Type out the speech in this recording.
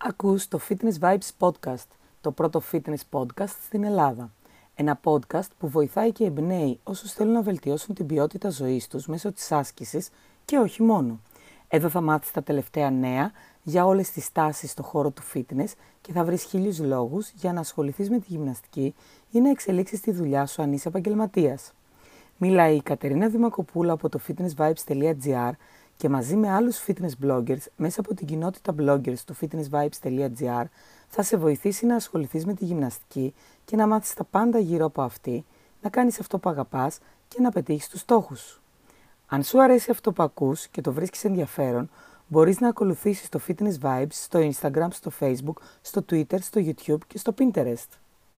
Ακούς το Fitness Vibes Podcast, το πρώτο fitness podcast στην Ελλάδα. Ένα podcast που βοηθάει και εμπνέει όσους θέλουν να βελτιώσουν την ποιότητα ζωής τους μέσω της άσκησης και όχι μόνο. Εδώ θα μάθεις τα τελευταία νέα για όλες τις τάσεις στο χώρο του fitness και θα βρεις χίλιους λόγους για να ασχοληθείς με τη γυμναστική ή να εξελίξεις τη δουλειά σου αν είσαι επαγγελματίας. Μιλάει η Κατερίνα Δημακοπούλα από το fitnessvibes.gr και μαζί με άλλους fitness bloggers μέσα από την κοινότητα bloggers του fitnessvibes.gr θα σε βοηθήσει να ασχοληθείς με τη γυμναστική και να μάθεις τα πάντα γύρω από αυτή, να κάνεις αυτό που αγαπάς και να πετύχεις τους στόχους σου. Αν σου αρέσει αυτό που ακούς και το βρίσκεις ενδιαφέρον, μπορείς να ακολουθήσεις το Fitness Vibes στο Instagram, στο Facebook, στο Twitter, στο YouTube και στο Pinterest.